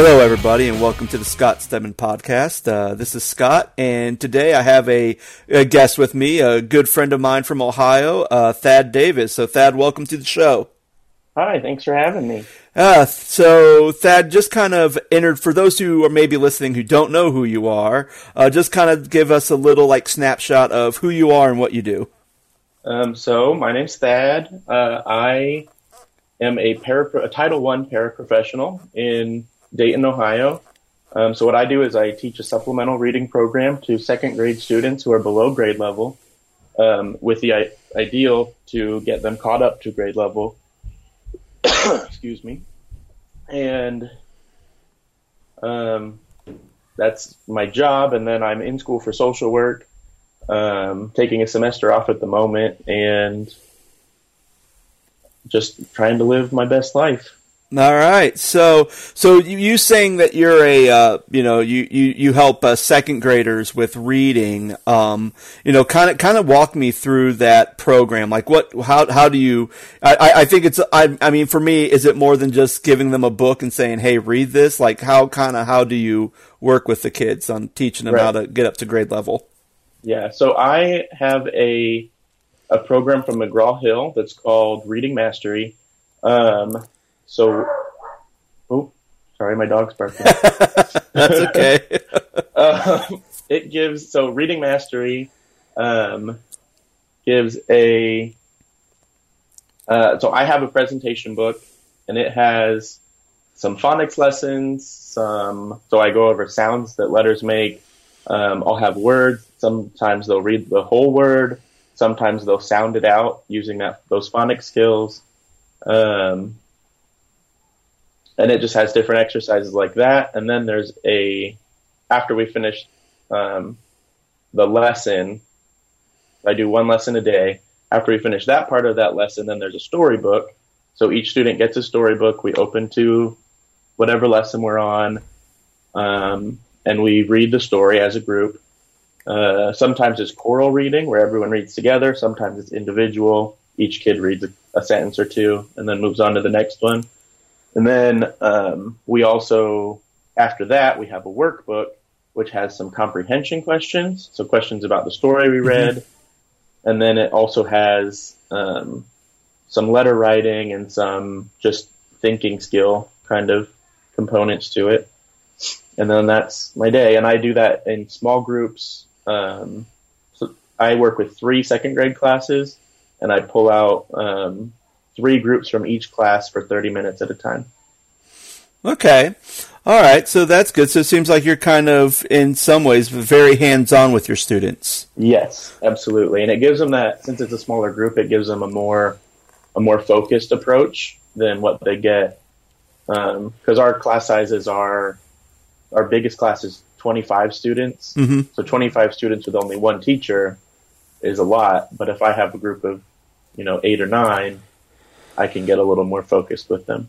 Hello, everybody, and welcome to the Scott Stedman podcast. Uh, this is Scott, and today I have a, a, guest with me, a good friend of mine from Ohio, uh, Thad Davis. So, Thad, welcome to the show. Hi, thanks for having me. Uh, so, Thad, just kind of entered, for those who are maybe listening who don't know who you are, uh, just kind of give us a little like snapshot of who you are and what you do. Um, so, my name's Thad. Uh, I am a, para- a Title One paraprofessional in Dayton, Ohio. Um, so what I do is I teach a supplemental reading program to second grade students who are below grade level, um, with the I- ideal to get them caught up to grade level. Excuse me, and um, that's my job. And then I'm in school for social work, um, taking a semester off at the moment, and just trying to live my best life. All right. So, so you saying that you're a, uh, you know, you, you, you help uh, second graders with reading, um, you know, kind of, kind of walk me through that program. Like what, how, how do you, I, I think it's, I, I mean, for me, is it more than just giving them a book and saying, Hey, read this? Like how kind of, how do you work with the kids on teaching them right. how to get up to grade level? Yeah. So I have a, a program from McGraw Hill that's called Reading Mastery. Um, so, oh, sorry, my dog's barking. That's okay. um, it gives so reading mastery um, gives a. Uh, so I have a presentation book, and it has some phonics lessons. Some so I go over sounds that letters make. Um, I'll have words. Sometimes they'll read the whole word. Sometimes they'll sound it out using that those phonics skills. Um, and it just has different exercises like that. And then there's a after we finish um, the lesson, I do one lesson a day. After we finish that part of that lesson, then there's a storybook. So each student gets a storybook. We open to whatever lesson we're on, um, and we read the story as a group. Uh, sometimes it's choral reading where everyone reads together. Sometimes it's individual. Each kid reads a, a sentence or two and then moves on to the next one. And then um, we also, after that, we have a workbook which has some comprehension questions, so questions about the story we mm-hmm. read. Mm-hmm. And then it also has um, some letter writing and some just thinking skill kind of components to it. And then that's my day. And I do that in small groups. Um, so I work with three second grade classes and I pull out um, three groups from each class for 30 minutes at a time. Okay. All right. So that's good. So it seems like you're kind of, in some ways, very hands on with your students. Yes, absolutely. And it gives them that, since it's a smaller group, it gives them a more, a more focused approach than what they get. Because um, our class sizes are, our biggest class is 25 students. Mm-hmm. So 25 students with only one teacher is a lot. But if I have a group of, you know, eight or nine, I can get a little more focused with them.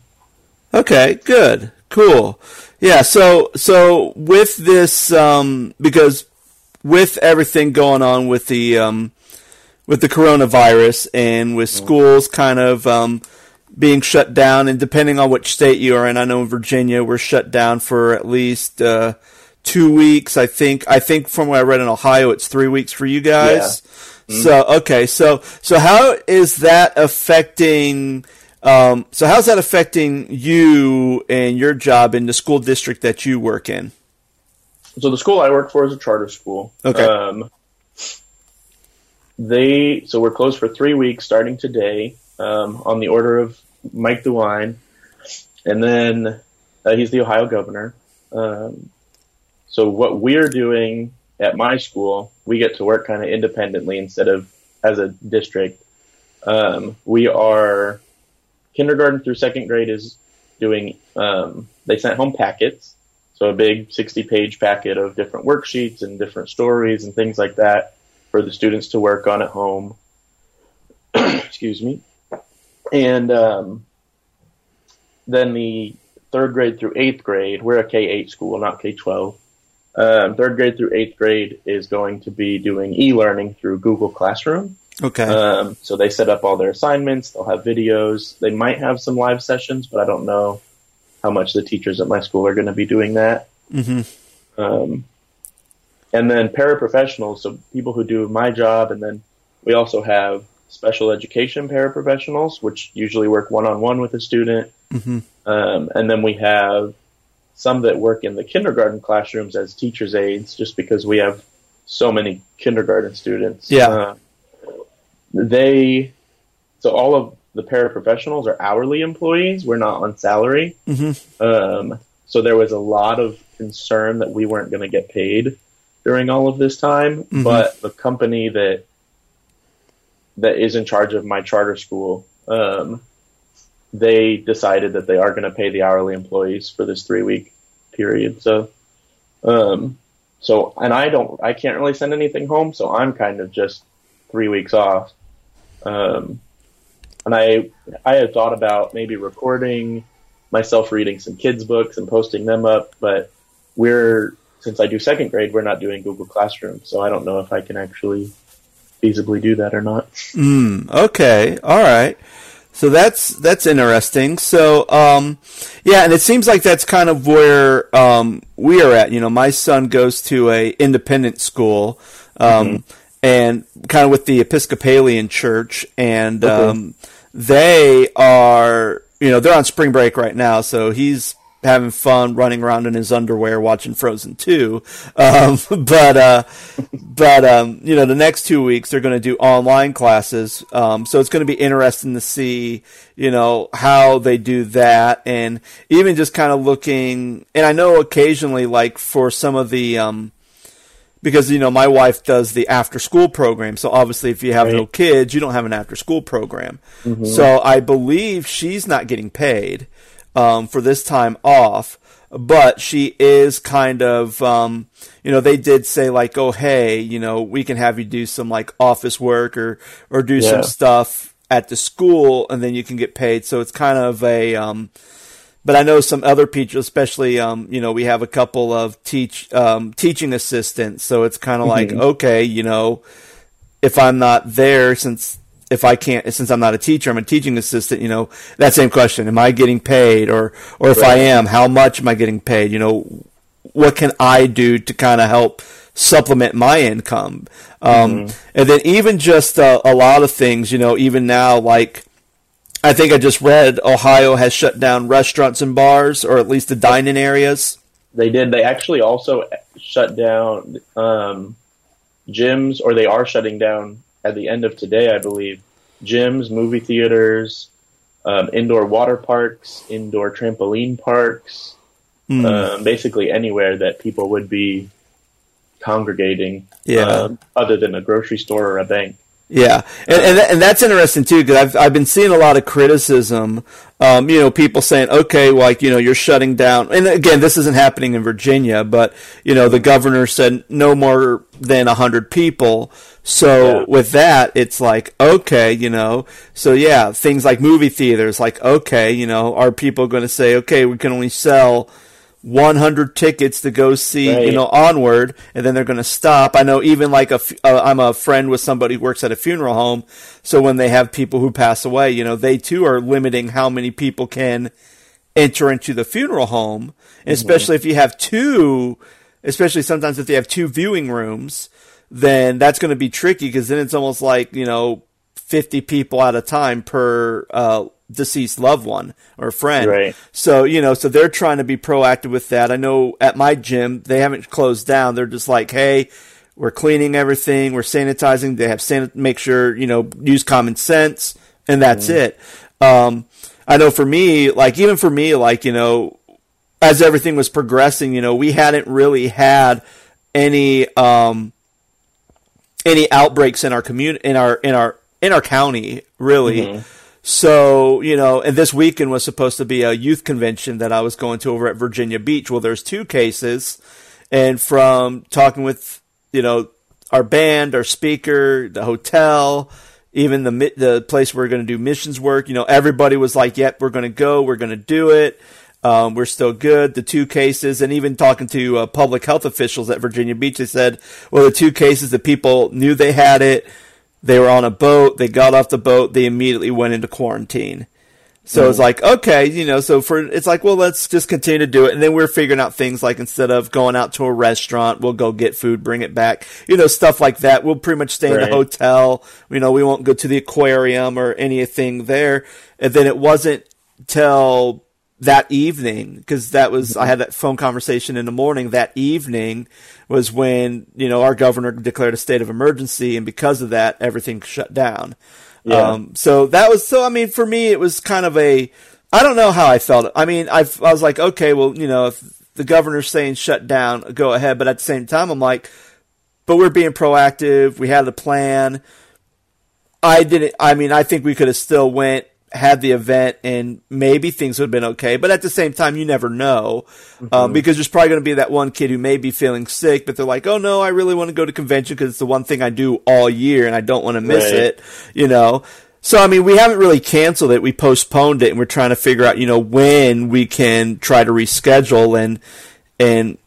Okay, good, cool. Yeah, so so with this, um, because with everything going on with the um, with the coronavirus and with mm-hmm. schools kind of um, being shut down, and depending on which state you are in, I know in Virginia we're shut down for at least uh, two weeks. I think I think from what I read in Ohio, it's three weeks for you guys. Yeah. Mm-hmm. So okay, so so how is that affecting? Um, so how's that affecting you and your job in the school district that you work in? So the school I work for is a charter school. Okay. Um, they so we're closed for three weeks starting today um, on the order of Mike DeWine, and then uh, he's the Ohio governor. Um, so what we're doing at my school, we get to work kind of independently instead of as a district. Um, we are kindergarten through second grade is doing. Um, they sent home packets, so a big sixty-page packet of different worksheets and different stories and things like that for the students to work on at home. Excuse me, and um, then the third grade through eighth grade, we're a K eight school, not K twelve. Um, third grade through eighth grade is going to be doing e-learning through Google Classroom. Okay. Um, so they set up all their assignments. They'll have videos. They might have some live sessions, but I don't know how much the teachers at my school are going to be doing that. Mm-hmm. Um, and then paraprofessionals, so people who do my job, and then we also have special education paraprofessionals, which usually work one on one with a student. Mm-hmm. Um, and then we have some that work in the kindergarten classrooms as teachers' aides, just because we have so many kindergarten students. Yeah. Uh, they, so all of the paraprofessionals are hourly employees. We're not on salary. Mm-hmm. Um, so there was a lot of concern that we weren't going to get paid during all of this time. Mhm. But the company that that is in charge of my charter school, um, they decided that they are going to pay the hourly employees for this three week period. So, um, so and I don't, I can't really send anything home, so I'm kind of just three weeks off. Um, and I I had thought about maybe recording myself reading some kids books and posting them up, but we're since I do second grade, we're not doing Google Classroom, so I don't know if I can actually feasibly do that or not. Mm, okay. All right. So that's that's interesting. So um, yeah, and it seems like that's kind of where um, we are at. You know, my son goes to a independent school, um, and kind of with the Episcopalian Church, and Okay. um, they are you know they're on spring break right now. So he's having fun running around in his underwear watching Frozen 2. Um, but, uh, but, um, you know, the next two weeks they're going to do online classes. Um, so it's going to be interesting to see, you know, how they do that and even just kind of looking, and I know occasionally like for some of the, um, because you know my wife does the after school program. So obviously if you have no kids you don't have an after school program. So i believe she's not getting paid um, for this time off but she is kind of um, you know they did say like oh hey you know we can have you do some like office work or or do some stuff at the school and then you can get paid. So it's kind of a um, but I know some other teachers, especially, um, you know, we have a couple of teach um, teaching assistants, so it's kind of like, okay, you know, if I'm not there, since if I can't, since I'm not a teacher, I'm a teaching assistant. You know, that same question: Am I getting paid, or or if I am, how much am I getting paid? You know, what can I do to kind of help supplement my income? Um, And then even just uh, a lot of things, you know, even now, like I think I just read Ohio has shut down restaurants and bars, or at least the dining areas. They did. They actually also shut down um, gyms, or they are shutting down at the end of today, I believe. Gyms, movie theaters, um, indoor water parks, indoor trampoline parks, Hmm. um, basically anywhere that people would be congregating, Yeah. um, other than a grocery store or a bank. Yeah, and and, and that's interesting too because I've I've been seeing a lot of criticism. Um, you know, people saying, okay, like you know, you're shutting down. And again, this isn't happening in Virginia, but you know, the governor said no more than a hundred people. So Yeah. with that, it's like okay, you know, so yeah, things like movie theaters, like okay, you know, are people going to say, okay, we can only sell 100 tickets to go see, you know, onward, and then they're going to stop. I know even like a, uh, I'm a friend with somebody who works at a funeral home, so when they have people who pass away, you know, they too are limiting how many people can enter into the funeral home, and especially if you have two, especially sometimes if they have two viewing rooms, then that's going to be tricky because then it's almost like you know 50 people at a time per uh, deceased loved one or friend. Right. So, you know, so they're trying to be proactive with that. I know at my gym, they haven't closed down. They're just like, hey, we're cleaning everything, we're sanitizing. They have san- make sure, you know, use common sense, and that's it. Um, I know for me, like, even for me, like, you know, as everything was progressing, you know, we hadn't really had any, um, any outbreaks in our community, in our, in our, in our county, really. Mm-hmm. So, you know, and this weekend was supposed to be a youth convention that I was going to over at Virginia Beach. Well, there's two cases. And from talking with, you know, our band, our speaker, the hotel, even the the place where we're going to do missions work, you know, everybody was like, "Yep, we're going to go. We're going to do it. Um, we're still good." The two cases, and even talking to uh, public health officials at Virginia Beach, they said, "Well, the two cases, the people knew they had it. They were on a boat. They got off the boat. They immediately went into quarantine." So mm. it's like, okay, you know, so for, it's like, well, let's just continue to do it. And then we're figuring out things like instead of going out to a restaurant, we'll go get food, bring it back, you know, stuff like that. We'll pretty much stay right. in a hotel. You know, we won't go to the aquarium or anything there. And then it wasn't till that evening, because that was, I had that phone conversation in the morning. That evening was when, you know, our governor declared a state of emergency. And because of that, everything shut down. Yeah. Um, so that was, so I mean, for me, it was kind of a, I don't know how I felt. I mean, I, I was like, okay, well, you know, if the governor's saying shut down, go ahead. But at the same time, I'm like, but we're being proactive. We had a plan. I didn't, I mean, I think we could have still went had the event and maybe things would have been okay. But at the same time, you never know um, mm-hmm. because there's probably going to be that one kid who may be feeling sick, but they're like, "Oh no, I really want to go to convention because it's the one thing I do all year and I don't want to miss right. it." You know. So I mean, we haven't really canceled it. We postponed it, and we're trying to figure out, you know, when we can try to reschedule and and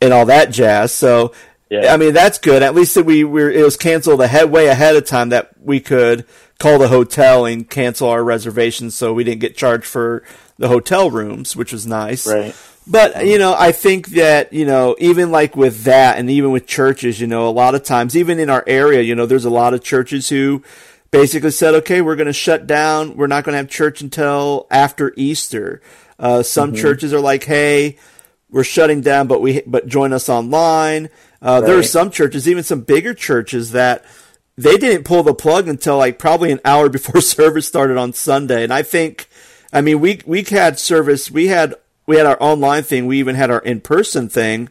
and all that jazz. So yeah. I mean, that's good. At least that we were it was canceled ahead way ahead of time that we could call the hotel and cancel our reservations so we didn't get charged for the hotel rooms, which was nice. Right. But, you know, I think that, you know, even like with that and even with churches, you know, a lot of times, even in our area, you know, there's a lot of churches who basically said, okay, we're going to shut down. We're not going to have church until after Easter. Uh, some mm-hmm. churches are like, hey, we're shutting down, but we, but join us online. Uh, right. there are some churches, even some bigger churches that, they didn't pull the plug until like probably an hour before service started on Sunday. And I think, I mean, we, we had service, we had, we had our online thing. We even had our in person thing.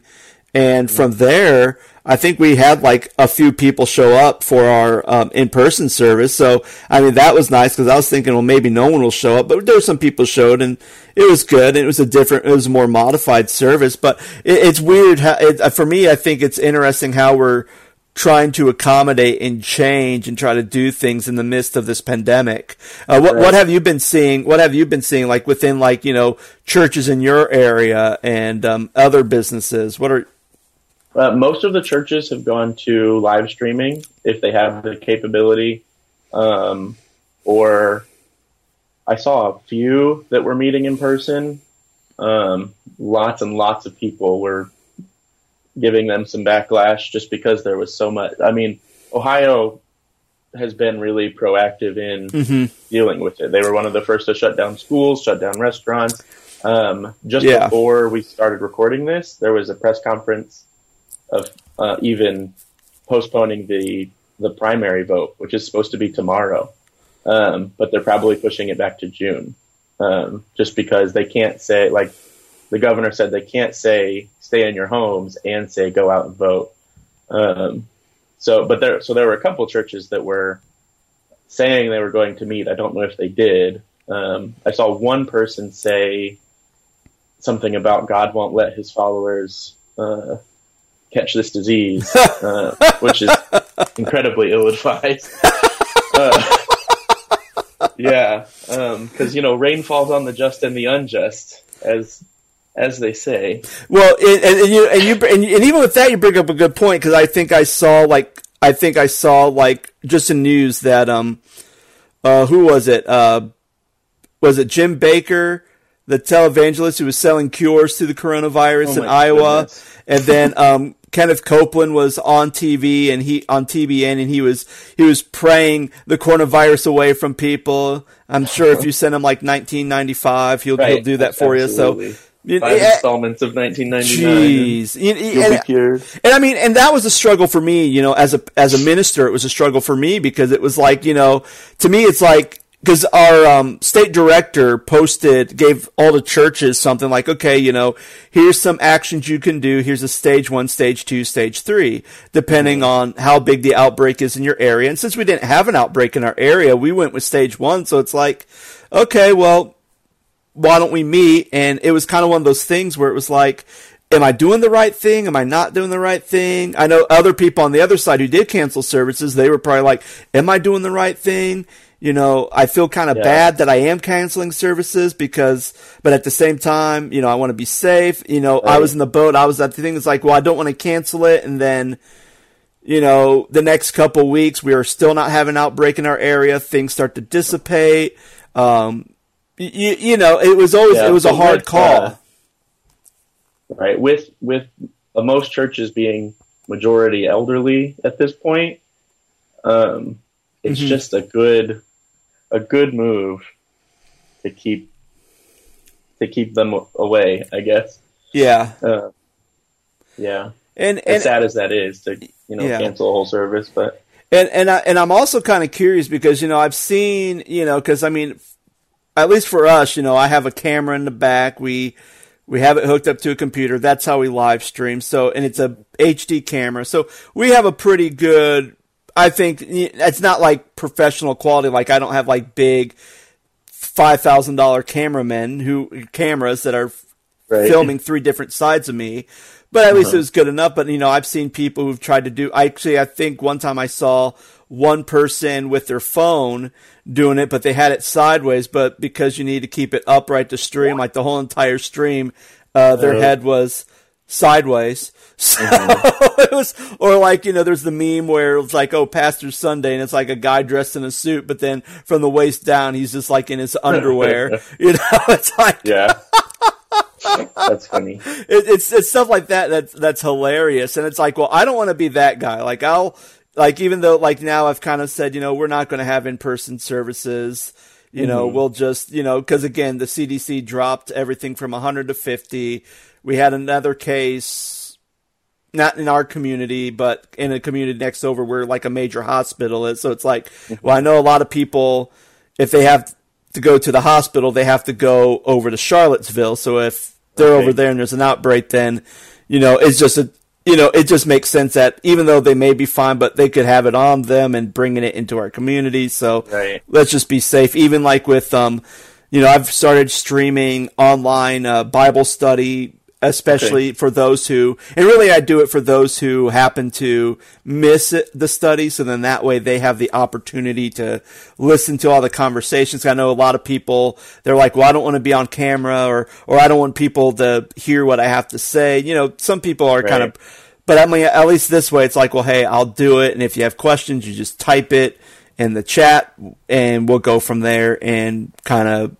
And from there, I think we had like a few people show up for our um, in-person service. So, I mean, that was nice because I was thinking, well, maybe no one will show up, but there were some people showed and it was good. It was a different, it was a more modified service, but it, it's weird. How, it, for me, I think it's interesting how we're, trying to accommodate and change and try to do things in the midst of this pandemic. Uh, what right. what have you been seeing? What have you been seeing like within like you know churches in your area and um, other businesses? What are uh, most of the churches have gone to live streaming if they have the capability, um, or I saw a few that were meeting in person. Um, lots and lots of people were giving them some backlash just because there was so much. I mean, Ohio has been really proactive in mm-hmm. dealing with it. They were one of the first to shut down schools, shut down restaurants. Um, just yeah. before we started recording this, there was a press conference of uh, even postponing the the primary vote, which is supposed to be tomorrow, um, but they're probably pushing it back to June, um, just because they can't say like the governor said they can't say stay in your homes and say go out and vote. Um, so, but there, so there were a couple churches that were saying they were going to meet. I don't know if they did. Um, I saw one person say something about God won't let his followers uh, catch this disease, uh, which is incredibly ill advised. Uh, yeah, because um, you know rain falls on the just and the unjust, as as they say. Well, and, and, and you and you and, and, even with that, you bring up a good point because I think I saw like I think I saw like just in news that um, uh, who was it? Uh, was it Jim Bakker the televangelist who was selling cures to the coronavirus oh in Iowa, goodness. and then um. Kenneth Copeland was on TV and he on TBN and he was he was praying the coronavirus away from people. I'm sure if you send him like 1995, he'll right. he'll do that for Absolutely. you. So Five installments of 1999. Jeez, and, and, and, I mean, and that was a struggle for me. You know, as a as a minister, it was a struggle for me because it was like, you know, to me, it's like because our um, state director posted, gave all the churches something like, okay, you know, here's some actions you can do. Here's a stage one, stage two, stage three, depending on how big the outbreak is in your area. And since we didn't have an outbreak in our area, we went with stage one. So it's like, okay, well why don't we meet? And it was kind of one of those things where it was like, am I doing the right thing? Am I not doing the right thing? I know other people on the other side who did cancel services, they were probably like, am I doing the right thing? You know, I feel kind of yeah. bad that I am canceling services because, but at the same time, you know, I want to be safe. You know, right. I was in the boat. I was at the thing. It's like, well, I don't want to cancel it. And then, you know, the next couple weeks, we are still not having outbreak in our area. Things start to dissipate. Um, you, you know, it was always Yeah, it was a hard with, call. uh, right with with uh, most churches being majority elderly at this point um it's Mhm. just a good a good move to keep to keep them away i guess yeah, uh, yeah and as sad as that is to you know Yeah. cancel a whole service but And and I, and I'm also kind of curious because you know I've seen you know because I mean, at least for us, you know, I have a camera in the back. We we have it hooked up to a computer. That's how we live stream. So and it's a HD camera. So we have a pretty good. I think it's not like professional quality. Like I don't have like big five thousand dollar cameramen who cameras that are right filming three different sides of me. But at least Uh-huh. it was good enough. But you know, I've seen people who've tried to do. Actually, I think one time I saw one person with their phone doing it, but they had it sideways. But because you need to keep it upright to stream, like the whole entire stream, uh, their Uh-huh. head was sideways. So Mm-hmm. it was, or like you know, there's the meme where it's like, oh, Pastor Sunday, and it's like a guy dressed in a suit, but then from the waist down, he's just like in his underwear. you know, it's like yeah. That's funny. It, it's it's stuff like that that's that's hilarious. And it's like well i don't want to be that guy. Like i'll like even though like now i've kind of said you know we're not going to have in-person services you know we'll just you know because again the cdc dropped everything from 100 to 50 we had another case not in our community but in a community next over where like a major hospital is so it's like well i know a lot of people if they have to go to the hospital, they have to go over to Charlottesville. So if they're Okay. over there and there's an outbreak, then you know it's just a you know it just makes sense that even though they may be fine, but they could have it on them and bringing it into our community. So Right. let's just be safe. Even like with um, you know, I've started streaming online uh, Bible study. Especially for those who, and really I do it for those who happen to miss it, the study. So then that way they have the opportunity to listen to all the conversations. I know a lot of people, they're like, well, I don't want to be on camera or, or I don't want people to hear what I have to say. You know, some people are kind of, but I mean, at least this way, it's like, well, hey, I'll do it. And if you have questions, you just type it in the chat and we'll go from there and kind of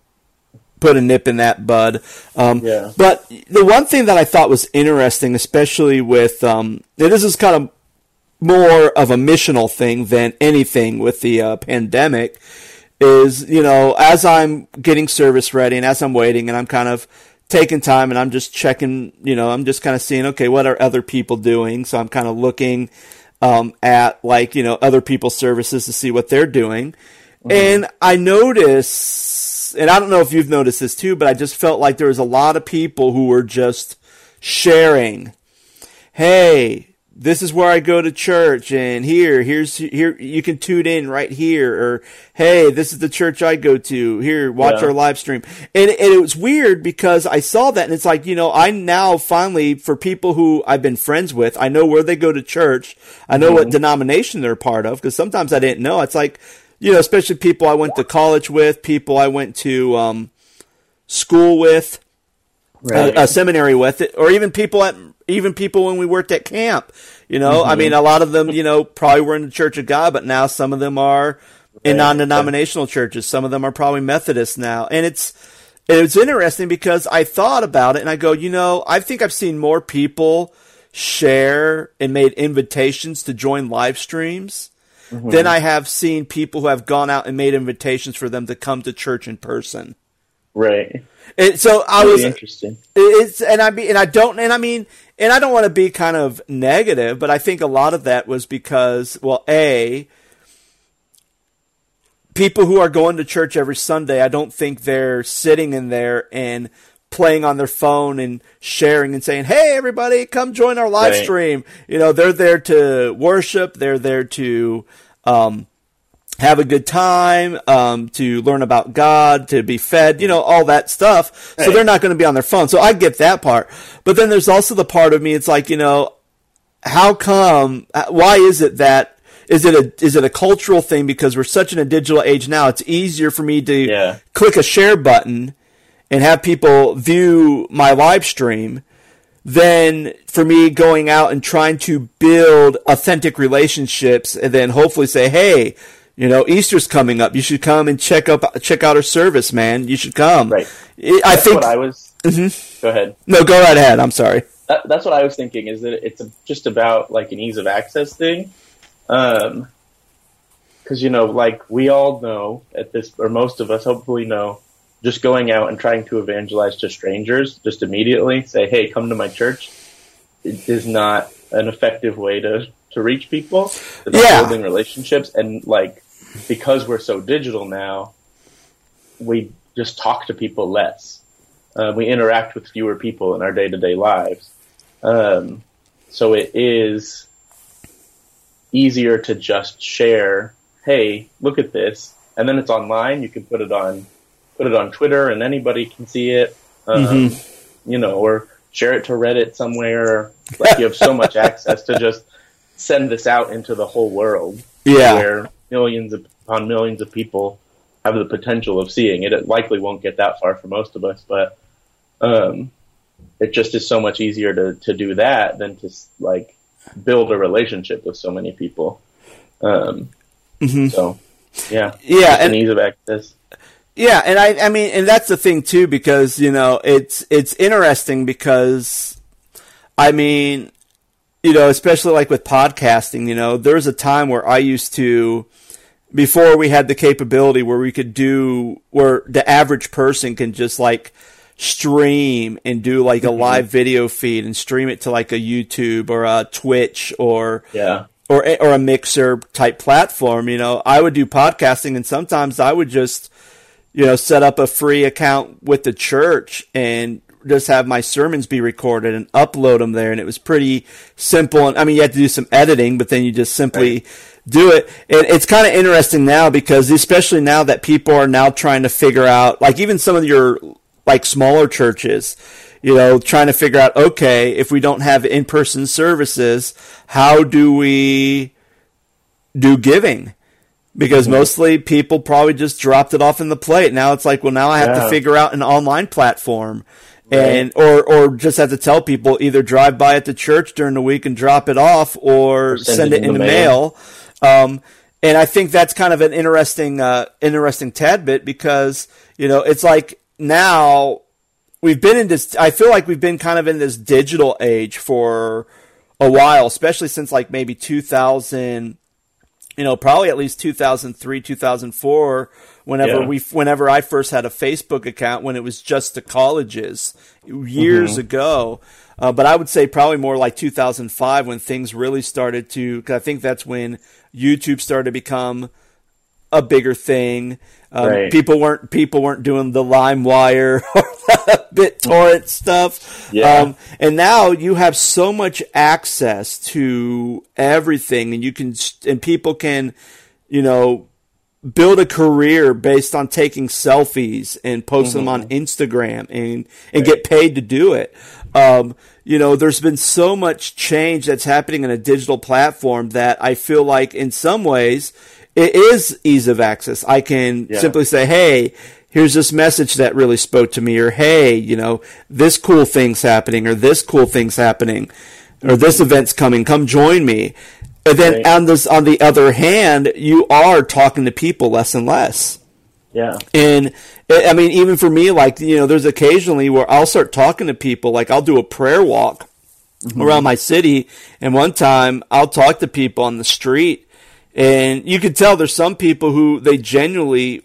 put a nip in that bud. Um, Yeah. But the one thing that I thought was interesting, especially with, um, this is kind of more of a missional thing than anything with the uh, pandemic, is, you know, as I'm getting service ready and as I'm waiting and I'm kind of taking time and I'm just checking, you know, I'm just kind of seeing, okay, what are other people doing? So I'm kind of looking um, at like, you know, other people's services to see what they're doing. And I notice, and I don't know if you've noticed this too, but I just felt like there was a lot of people who were just sharing, hey, this is where I go to church, and here, here's here you can tune in right here, or hey, this is the church I go to. Here, watch Yeah. our live stream, and, and it was weird because I saw that, and it's like you know, I now finally for people who I've been friends with, I know where they go to church, I know what mm-hmm. denomination they're part of, because sometimes I didn't know. It's like you know, especially people I went to college with, people I went to um, school with uh, Right. a, a seminary with it, or even people at even people when we worked at camp. You know, I mean, mm-hmm. a lot of them, you know, probably were in the Church of God, but now some of them are in Right. non-denominational churches. Some of them are probably Methodist now, and it's it's interesting because I thought about it and I go, you know, I think I've seen more people share and made invitations to join live streams Mm-hmm. than I have seen people who have gone out and made invitations for them to come to church in person. right. And so I Really was interesting. it's and I mean and I don't and I mean and I don't want to be kind of negative, but I think a lot of that was because well, a people who are going to church every Sunday, I don't think they're sitting in there and playing on their phone and sharing and saying, "Hey, everybody, come join our live Right. stream." You know, they're there to worship. They're there to um, have a good time, um, to learn about God, to be fed, you know, all that stuff. So they're not going to be on their phone. So I get that part. But then there's also the part of me, it's like, you know, how come, uh, why is it that, is it a, is it a cultural thing because we're such in a digital age now? It's easier for me to Yeah. click a share button and have people view my live stream than for me going out and trying to build authentic relationships and then hopefully say, hey, You know, Easter's coming up. You should come and check up check out our service, man. You should come. Right. I That's think what I was. Mhm. Go ahead. No, go right ahead. I'm sorry. That, that's what I was thinking. Is that it's just about like an ease of access thing. Um, because you know, like we all know at this, or most of us hopefully know, just going out and trying to evangelize to strangers just immediately, say, "Hey, come to my church," it is not an effective way to to reach people. It's Yeah. building relationships, and like because we're so digital now, we just talk to people less. Uh, we interact with fewer people in our day to day lives. Um, so it is easier to just share, hey, look at this, and then it's online. You can put it on put it on Twitter, and anybody can see it. Um, You know, or share it to Reddit somewhere. Like you have so much access to just send this out into the whole world Yeah. where millions upon millions of people have the potential of seeing it. It likely won't get that far for most of us, but um, it just is so much easier to, to do that than to like build a relationship with so many people. Um, Mhm. So, yeah, Yeah, and ease of access. Yeah, and I I mean and that's the thing too because you know it's it's interesting because I mean you know especially like with podcasting you know there's a time where I used to before we had the capability where we could do where the average person can just like stream and do like a mm-hmm. live video feed and stream it to like a YouTube or a Twitch or Yeah, or or a mixer type platform. You know, I would do podcasting, and sometimes I would just, you know, set up a free account with the church and just have my sermons be recorded and upload them there. And it was pretty simple. And I mean, you had to do some editing, but then you just simply do it. And it's kind of interesting now because especially now that people are now trying to figure out, like even some of your like smaller churches, you know, trying to figure out, okay, if we don't have in-person services, how do we do giving? Because mostly people probably just dropped it off in the plate. Now it's like, well, now I have to figure out an online platform. And or or just have to tell people either drive by at the church during the week and drop it off, or send, it in the mail. Um, and I think that's kind of an interesting uh, interesting tad bit because you know it's like now we've been in this I feel like we've been kind of in this digital age for a while, especially since like maybe 2000 you know, probably at least 2003, 2004 whenever Yeah. we whenever I first had a Facebook account when it was just the colleges years Mm-hmm. ago. Uh, but I would say probably more like 2005 when things really started to cuz I think that's when YouTube started to become a bigger thing. Um, Right. People weren't people weren't doing the LimeWire or BitTorrent stuff. Yeah. Um, and now you have so much access to everything, and you can and people can, you know, build a career based on taking selfies and post them on Instagram and and get paid to do it. Um, you know, there's been so much change that's happening in a digital platform that I feel like in some ways it is ease of access. I can Yeah. simply say, "Hey, here's this message that really spoke to me," or "Hey, you know, this cool thing's happening," or "This cool thing's happening," or "This event's coming. Come join me." And then Right. on this, on the other hand, you are talking to people less and less. Yeah, And I I mean, even for me, like you know, there's occasionally where I'll start talking to people. Like I'll do a prayer walk mm-hmm. around my city, and one time I'll talk to people on the street, and you could tell there's some people who they genuinely,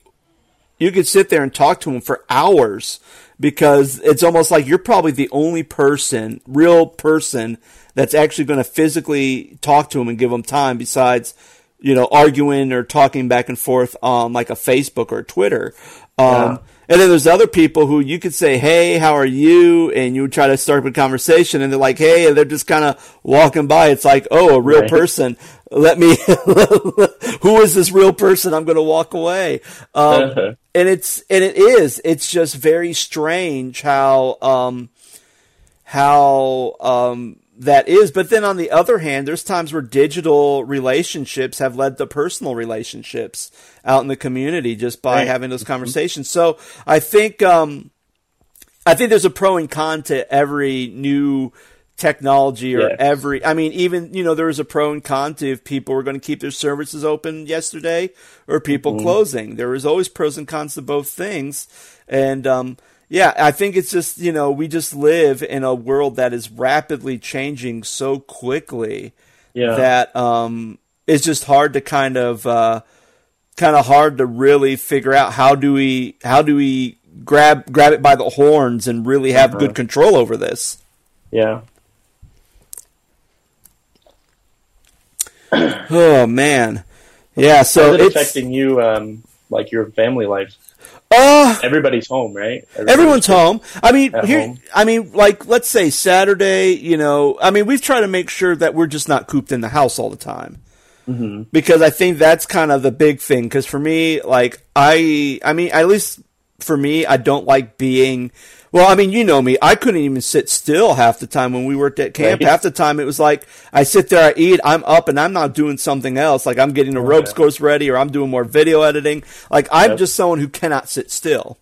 you could sit there and talk to them for hours because it's almost like you're probably the only person, real person, that's actually going to physically talk to them and give them time besides you know, arguing or talking back and forth on like a Facebook or Twitter. Um, Yeah. and then there's other people who you could say, Hey, how are you? And you would try to start a conversation and they're like, Hey, and they're just kind of walking by. It's like, Oh, a real Right. person. Let me, who is this real person? I'm going to walk away. Um, and it's, and it is, it's just very strange how, um, how, um, that is. But then on the other hand, there's times where digital relationships have led to personal relationships out in the community just by Right. having those conversations. So I think, um, I think there's a pro and con to every new technology or Yes. every I mean even you know there was a pro and con to if people were going to keep their services open yesterday or people Mm-hmm. closing. There was always pros and cons to both things. And um yeah, I think it's just, you know, we just live in a world that is rapidly changing so quickly Yeah. that um it's just hard to kind of uh kind of hard to really figure out how do we how do we grab grab it by the horns and really have Uh-huh. good control over this. yeah. Oh man. Yeah, so How's it it's affecting you, um, like your family life? uh Everybody's home, right? Everybody's Everyone's home. I mean, here. home. I mean, like, let's say Saturday. You know, I mean, we've tried to make sure that we're just not cooped in the house all the time, Mhm. because I think that's kind of the big thing. Because for me, like, I, I mean, at least for me, I don't like being. Well, I mean, you know me. I couldn't even sit still half the time when we worked at camp. Right. Half the time, it was like I sit there, I eat, I'm up, and I'm not doing something else. Like I'm getting the ropes Okay. course ready, or I'm doing more video editing. Like I'm Yep. just someone who cannot sit still.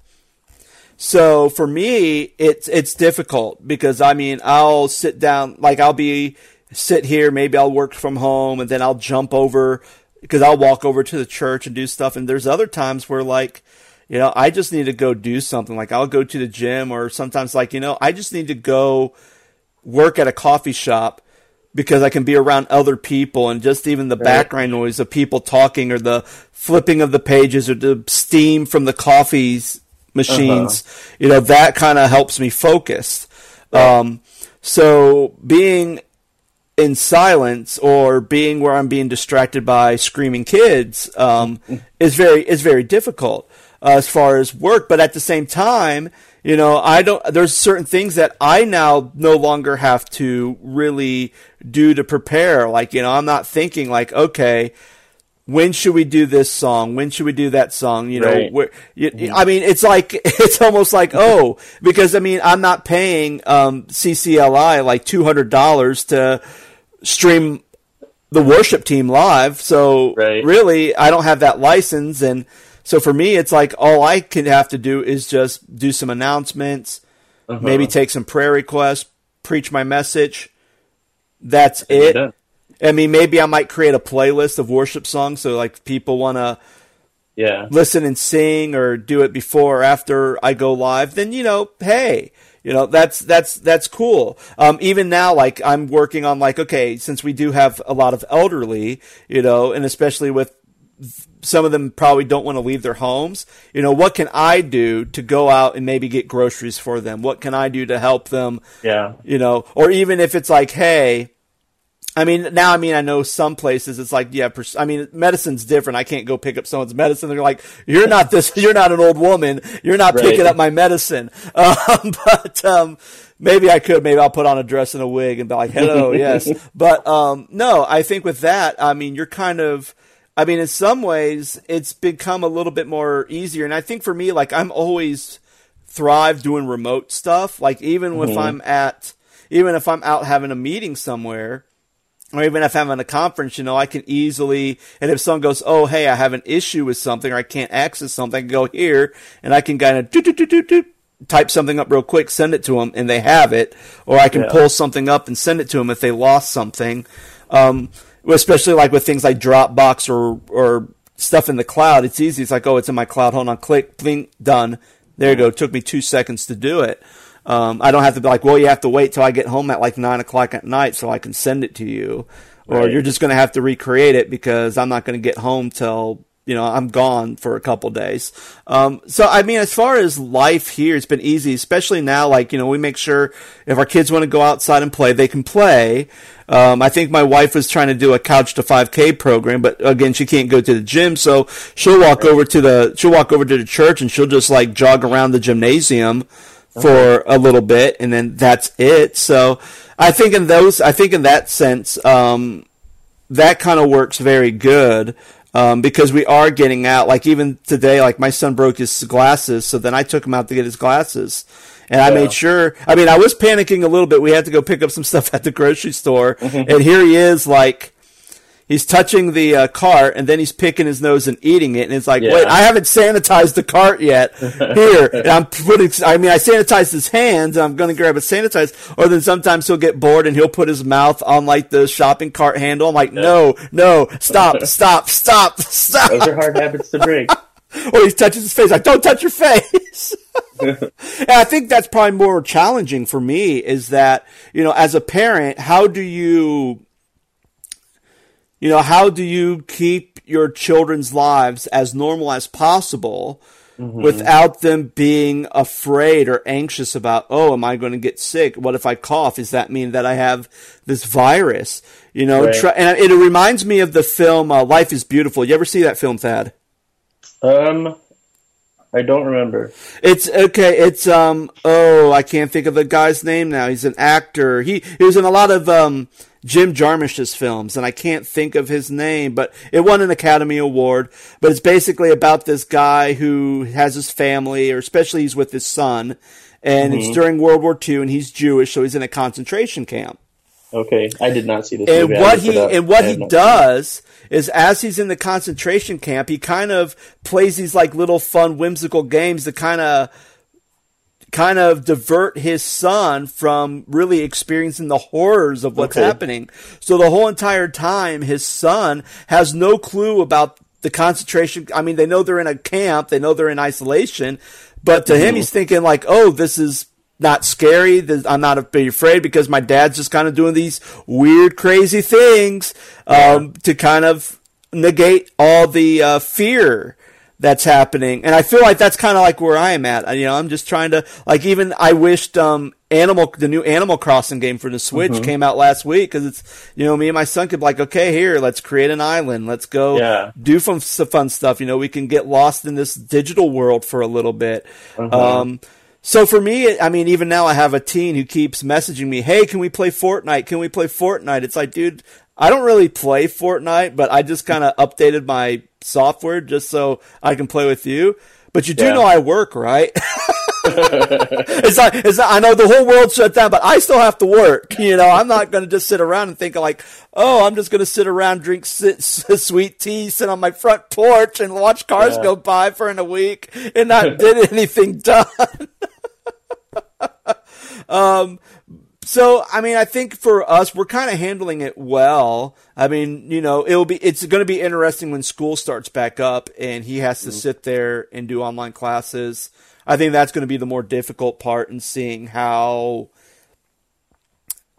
So for me, it's it's difficult because I mean I'll sit down like I'll be sit here, maybe I'll work from home, and then I'll jump over because I'll walk over to the church and do stuff. And there's other times where like you know I just need to go do something. Like I'll go to the gym, or sometimes like you know I just need to go work at a coffee shop because I can be around other people and just even the background noise of people talking or the flipping of the pages or the steam from the coffees machines, you know, that kind of helps me focus. Um, so being in silence or being where I'm being distracted by screaming kids um, is very is very difficult uh, as far as work. But at the same time, you know, I don't. There's certain things that I now no longer have to really do to prepare. Like you know, I'm not thinking like, okay, when should we do this song? When should we do that song? You know, Right. you, I mean, it's like, it's almost like, oh, because I mean, I'm not paying, um, CCLI like $200 to stream the worship team live. So Right. really, I don't have that license. And so for me, it's like all I can have to do is just do some announcements, Uh-huh. maybe take some prayer requests, preach my message. That's it. I mean, maybe I might create a playlist of worship songs so like people want to Yeah. listen and sing or do it before or after I go live. Then you know, hey, you know that's that's that's cool. Um, even now, like I'm working on like okay, since we do have a lot of elderly, you know, and especially with some of them probably don't want to leave their homes. You know, what can I do to go out and maybe get groceries for them? What can I do to help them? Yeah. you know, or even if it's like, hey, I mean, now, I mean, I know some places it's like, yeah, pers- I mean, medicine's different. I can't go pick up someone's medicine. They're like, you're not this, you're not an old woman. You're not Right. picking up my medicine. Um, but, um, maybe I could, maybe I'll put on a dress and a wig and be like, hello, yes. But, um, no, I think with that, I mean, you're kind of, I mean, in some ways, it's become a little bit more easier. And I think for me, like, I'm always thrive doing remote stuff. Like, even if I'm at, even if I'm out having a meeting somewhere, or even if I'm in a conference, you know, I can easily, and if someone goes, oh, hey, I have an issue with something, or I can't access something, I can go here, and I can kind of do, do, do, do, do, type something up real quick, send it to them, and they have it, or I can Yeah. pull something up and send it to them if they lost something. Um, especially like with things like Dropbox or, or stuff in the cloud, it's easy. It's like, oh, it's in my cloud. Hold on, click, blink, done. There you go. It took me two seconds to do it. Um, I don't have to be like, well, you have to wait till I get home at like nine o'clock at night so I can send it to you, or you're just going to have to recreate it because I'm not going to get home till you know I'm gone for a couple days. Um, so I mean, as far as life here, it's been easy, especially now. Like you know, we make sure if our kids want to go outside and play, they can play. Um, I think my wife was trying to do a couch to 5K program, but again, she can't go to the gym, so she'll walk over to the she'll walk over to the church and she'll just like jog around the gymnasium for a little bit, and then that's it. So I think in those, I think in that sense, um, that kind of works very good. Um, because we are getting out, like even today, like my son broke his glasses, so then I took him out to get his glasses. And I made sure, I mean, I was panicking a little bit. We had to go pick up some stuff at the grocery store. And here he is, like, he's touching the uh, cart and then he's picking his nose and eating it and it's like Yeah. wait i haven't sanitized the cart yet here. And i'm putting i mean i sanitized his hands and i'm going to grab a sanitizer or then sometimes he'll get bored and he'll put his mouth on like the shopping cart handle. I'm like no no stop stop stop stop. Those are hard habits to break. or he touches his face. Like don't touch your face. And i think that's probably more challenging for me is that you know as a parent how do you you know how do you keep your children's lives as normal as possible without them being afraid or anxious about oh am i going to get sick what if i cough does that mean that i have this virus you know Right. try, and it reminds me of the film uh, life is beautiful you ever see that film thad Um, I don't remember. It's okay. It's um. Oh, I can't think of the guy's name now. He's an actor. He he was in a lot of um Jim Jarmusch's films, and I can't think of his name. But it won an Academy Award. But it's basically about this guy who has his family, or especially he's with his son, and it's mm-hmm. during World War II, and he's Jewish, so he's in a concentration camp. Okay, I did not see this. And movie. What he and what he does is, as he's in the concentration camp, he kind of plays these like little fun, whimsical games to kind of kind of divert his son from really experiencing the horrors of what's Okay. happening. So the whole entire time, his son has no clue about the concentration. I mean, they know they're in a camp, they know they're in isolation, but to him, he's thinking like, "Oh, this is." Not scary. This- I'm not afraid because my dad's just kind of doing these weird, crazy things um, to kind of negate all the uh, fear that's happening. And I feel like that's kind of like where I am at. You know, I'm just trying to like even I wished um Animal the new Animal Crossing game for the Switch Mm-hmm. came out last week because it's you know me and my son could be like okay here let's create an island let's go Yeah. do some some fun stuff. You know we can get lost in this digital world for a little bit. Uh-huh. Um, so for me, I mean, even now I have a teen who keeps messaging me, "Hey, can we play Fortnite? Can we play Fortnite?" It's like, dude, I don't really play Fortnite, but I just kind of updated my software just so I can play with you. But you do Yeah. know I work, right? it's like it's not, I know the whole world shut down, but I still have to work. You know, I'm not going to just sit around and think like, oh, I'm just going to sit around, drink sit, sweet tea, sit on my front porch, and watch cars Yeah. go by for in a week and not did anything done. Um, so I mean, I think for us, we're kind of handling it well. I mean, you know, it'll be it's going to be interesting when school starts back up and he has to mm-hmm. sit there and do online classes. I think that's going to be the more difficult part in seeing how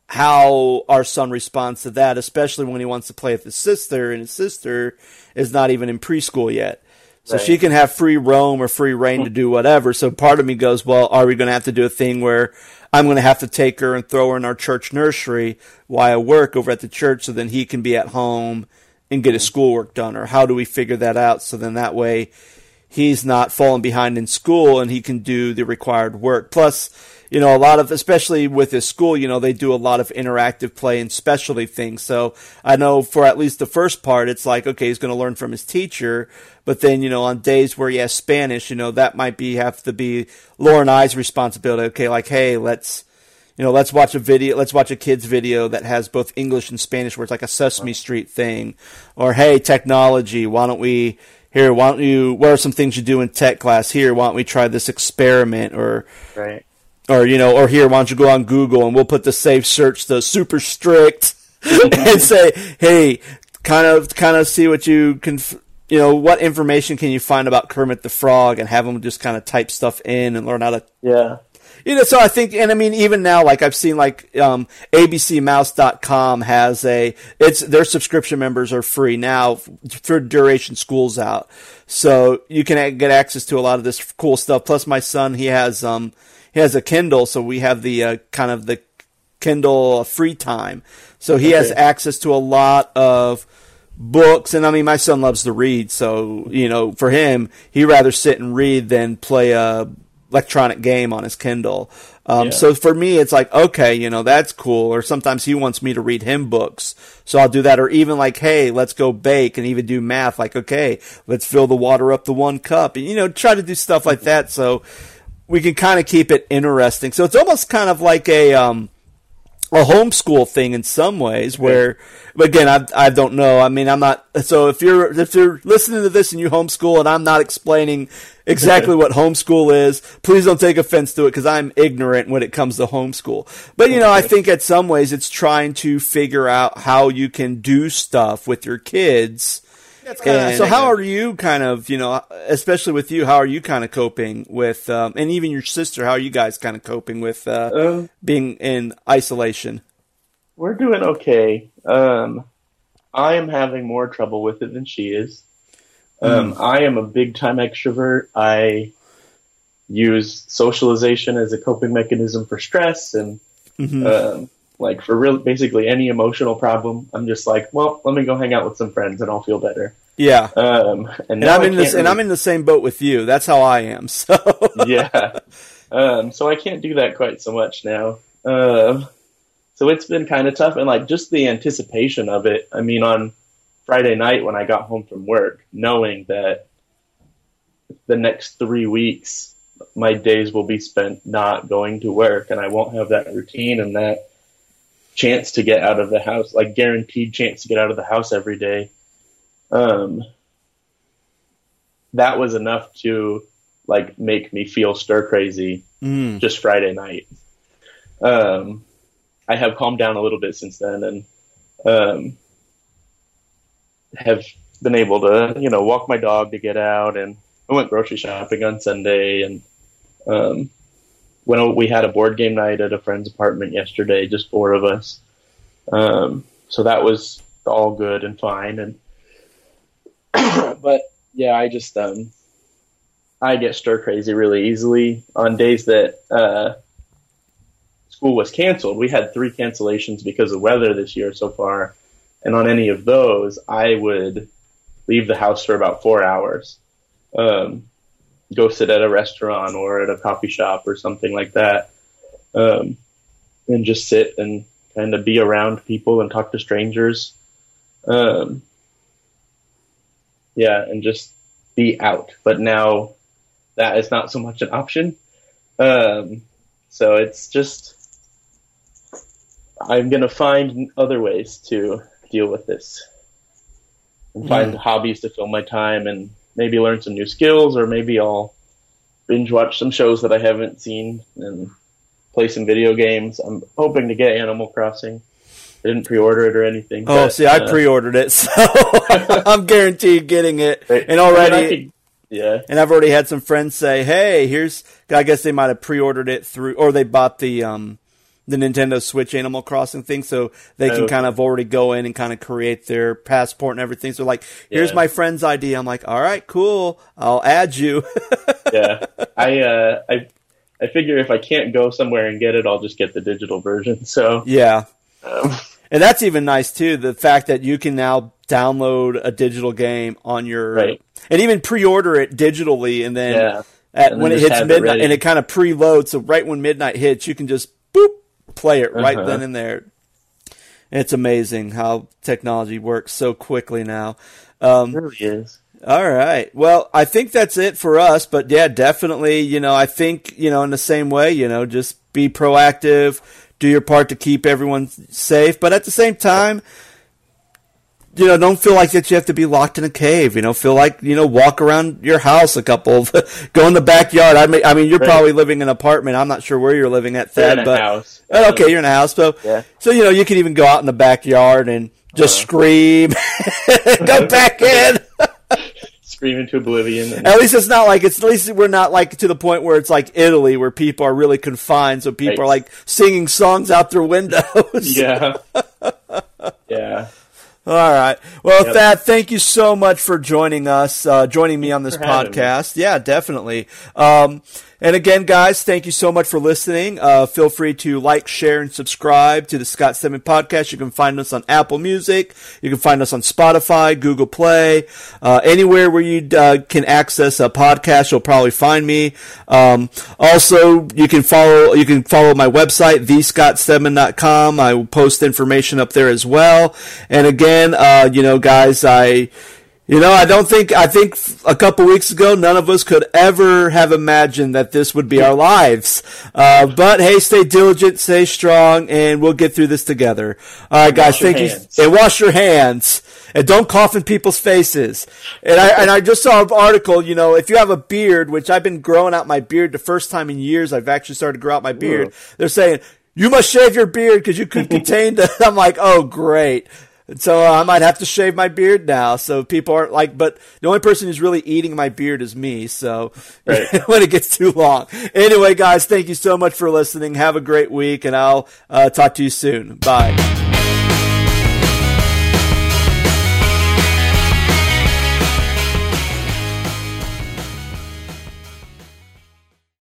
how our son responds to that, especially when he wants to play with his sister, and his sister is not even in preschool yet. So Right. she can have free roam or free reign to do whatever. So part of me goes, well, are we going to have to do a thing where I'm going to have to take her and throw her in our church nursery while I work over at the church so then he can be at home and get his mm-hmm. schoolwork done? Or how do we figure that out so then that way he's not falling behind in school and he can do the required work. Plus, you know, a lot of, especially with his school, you know, they do a lot of interactive play and specialty things. So I know for at least the first part, it's like, okay, he's going to learn from his teacher. But then, you know, on days where he has Spanish, you know, that might be, have to be Laura and I's responsibility. Okay, like, hey, let's, you know, let's watch a video, let's watch a kid's video that has both English and Spanish where it's like a Sesame Street thing. Or, hey, technology, why don't we, here, why don't you, what are some things you do in tech class? Here, why don't we try this experiment? Or, Right. Or, you know, or here, why don't you go on Google and we'll put the safe search to super strict and say, hey, kind of, kind of see what you can, f- you know, what information can you find about Kermit the Frog and have them just kind of type stuff in and learn how to Yeah. you know, so I think, and I mean, even now, like I've seen, like um, ABCMouse.com has a, it's their subscription members are free now for duration school's out, so you can get access to a lot of this cool stuff. Plus, my son, he has um, he has a Kindle, so we have the uh, kind of the Kindle free time, so he has access to a lot of books and I mean my son loves to read so you know for him he rather sit and read than play a electronic game on his Kindle. Um, Yeah. so for me it's like okay you know that's cool or sometimes he wants me to read him books so I'll do that. Or even like hey let's go bake and even do math like okay let's fill the water up to one cup and you know try to do stuff like that so we can kind of keep it interesting. So it's almost kind of like a um a homeschool thing in some ways where again I, I don't know. I mean i'm not so if you're if you're listening to this and you homeschool and i'm not explaining exactly what homeschool is please don't take offense to it because i'm ignorant when it comes to homeschool. But you know i think at some ways it's trying to figure out how you can do stuff with your kids and so how are you kind of you know especially with you how are you kind of coping with um, and even your sister how are you guys kind of coping with uh, Um, being in isolation we're doing okay. Um, I am having more trouble with it than she is. Um, I am a big time extrovert. I use socialization as a coping mechanism for stress and Mhm. Like for real, basically any emotional problem. I'm just like, well, let me go hang out with some friends and I'll feel better. yeah Um, and and I'm in this can't and I'm in the same boat with you that's how I am so yeah. Um, so I can't do that quite so much now. Um, so it's been kind of tough, and like just the anticipation of it. I mean, on Friday night when I got home from work, knowing that the next three weeks my days will be spent not going to work, and I won't have that routine and that chance to get out of the house, like guaranteed chance to get out of the house every day. Um, that was enough to like make me feel stir crazy Mm. just Friday night. Um, I have calmed down a little bit since then and um, have been able to, you know, walk my dog to get out. And I went grocery shopping on Sunday. And um, when we had a board game night at a friend's apartment yesterday, just four of us. Um, so that was all good and fine. And but yeah, I just um, I get stir crazy really easily on days that uh, school was canceled. We had three cancellations because of weather this year so far, and on any of those, I would leave the house for about four hours, um, go sit at a restaurant or at a coffee shop or something like that, um, and just sit and kind of be around people and talk to strangers. Um, yeah, and just be out. But now that is not so much an option. Um, so it's just I'm gonna find other ways to deal with this and find hobbies to fill my time and maybe learn some new skills or maybe I'll binge watch some shows that I haven't seen and play some video games. I'm hoping to get Animal Crossing. I didn't pre-order it or anything. Oh, but, see, I uh, pre-ordered it, so I'm guaranteed getting it. And I mean, I already, could- yeah. and I've already had some friends say, "Hey, here's." I guess they might have pre-ordered it through, or they bought the um, the Nintendo Switch Animal Crossing thing, so they can Oh, kind of already go in and kind of create their passport and everything. So like, here's Yeah. my friend's ID. I'm like, all right, cool. I'll add you. yeah, I uh, I I figure if I can't go somewhere and get it, I'll just get the digital version. So yeah. um, And that's even nice too. The fact that you can now download a digital game on your Right. and even pre-order it digitally, and then yeah, at, And when it hits have it midnight, and it kind of preloads. So right when midnight hits, you can just play it right Uh-huh. then and there. It's amazing how technology works so quickly now. Um, it really is. all right. Well, I think that's it for us. But yeah, definitely, you know, I think, you know, in the same way, you know, just be proactive, do your part to keep everyone safe. But at the same time, you know, don't feel like that you have to be locked in a cave. You know, feel like you know, walk around your house a couple, of, go in the backyard. I mean, I mean, you're Right. probably living in an apartment. I'm not sure where you're living at, Thad, in a but house. Oh, okay, you're in a house, so Yeah. so you know you can even go out in the backyard and just Uh-huh. scream, go back in. scream into oblivion. And, At least it's not like it's. At least we're not like to the point where it's like Italy, where people are really confined, so people Right. are like singing songs out their windows. yeah, yeah. All right. Well, Yep. Thad, thank you so much for joining us, uh, joining me on this having me. podcast. Yeah, definitely. Um, and again, guys, thank you so much for listening. Uh, feel free to like, share, and subscribe to the Scott Stedman podcast. You can find us on Apple Music. You can find us on Spotify, Google Play, uh, anywhere where you uh, can access a podcast. You'll probably find me. Um, also, you can follow you can follow my website, thescottstedman.com. I will post information up there as well. And again, uh, you know, guys, I You know, I don't think, I think a couple weeks ago, none of us could ever have imagined that this would be our lives. Uh, but hey, stay diligent, stay strong, and we'll get through this together. All right, guys, thank you. And wash your hands. And don't cough in people's faces. And I, and I just saw an article, you know, if you have a beard, which I've been growing out my beard the first time in years, I've actually started to grow out my beard. Ooh. They're saying, you must shave your beard because you could contain the, I'm like, oh, great. And so uh, I might have to shave my beard now. So people aren't like, but the only person who's really eating my beard is me. So right. when it gets too long. Anyway, guys, thank you so much for listening. Have a great week, and I'll uh, talk to you soon. Bye.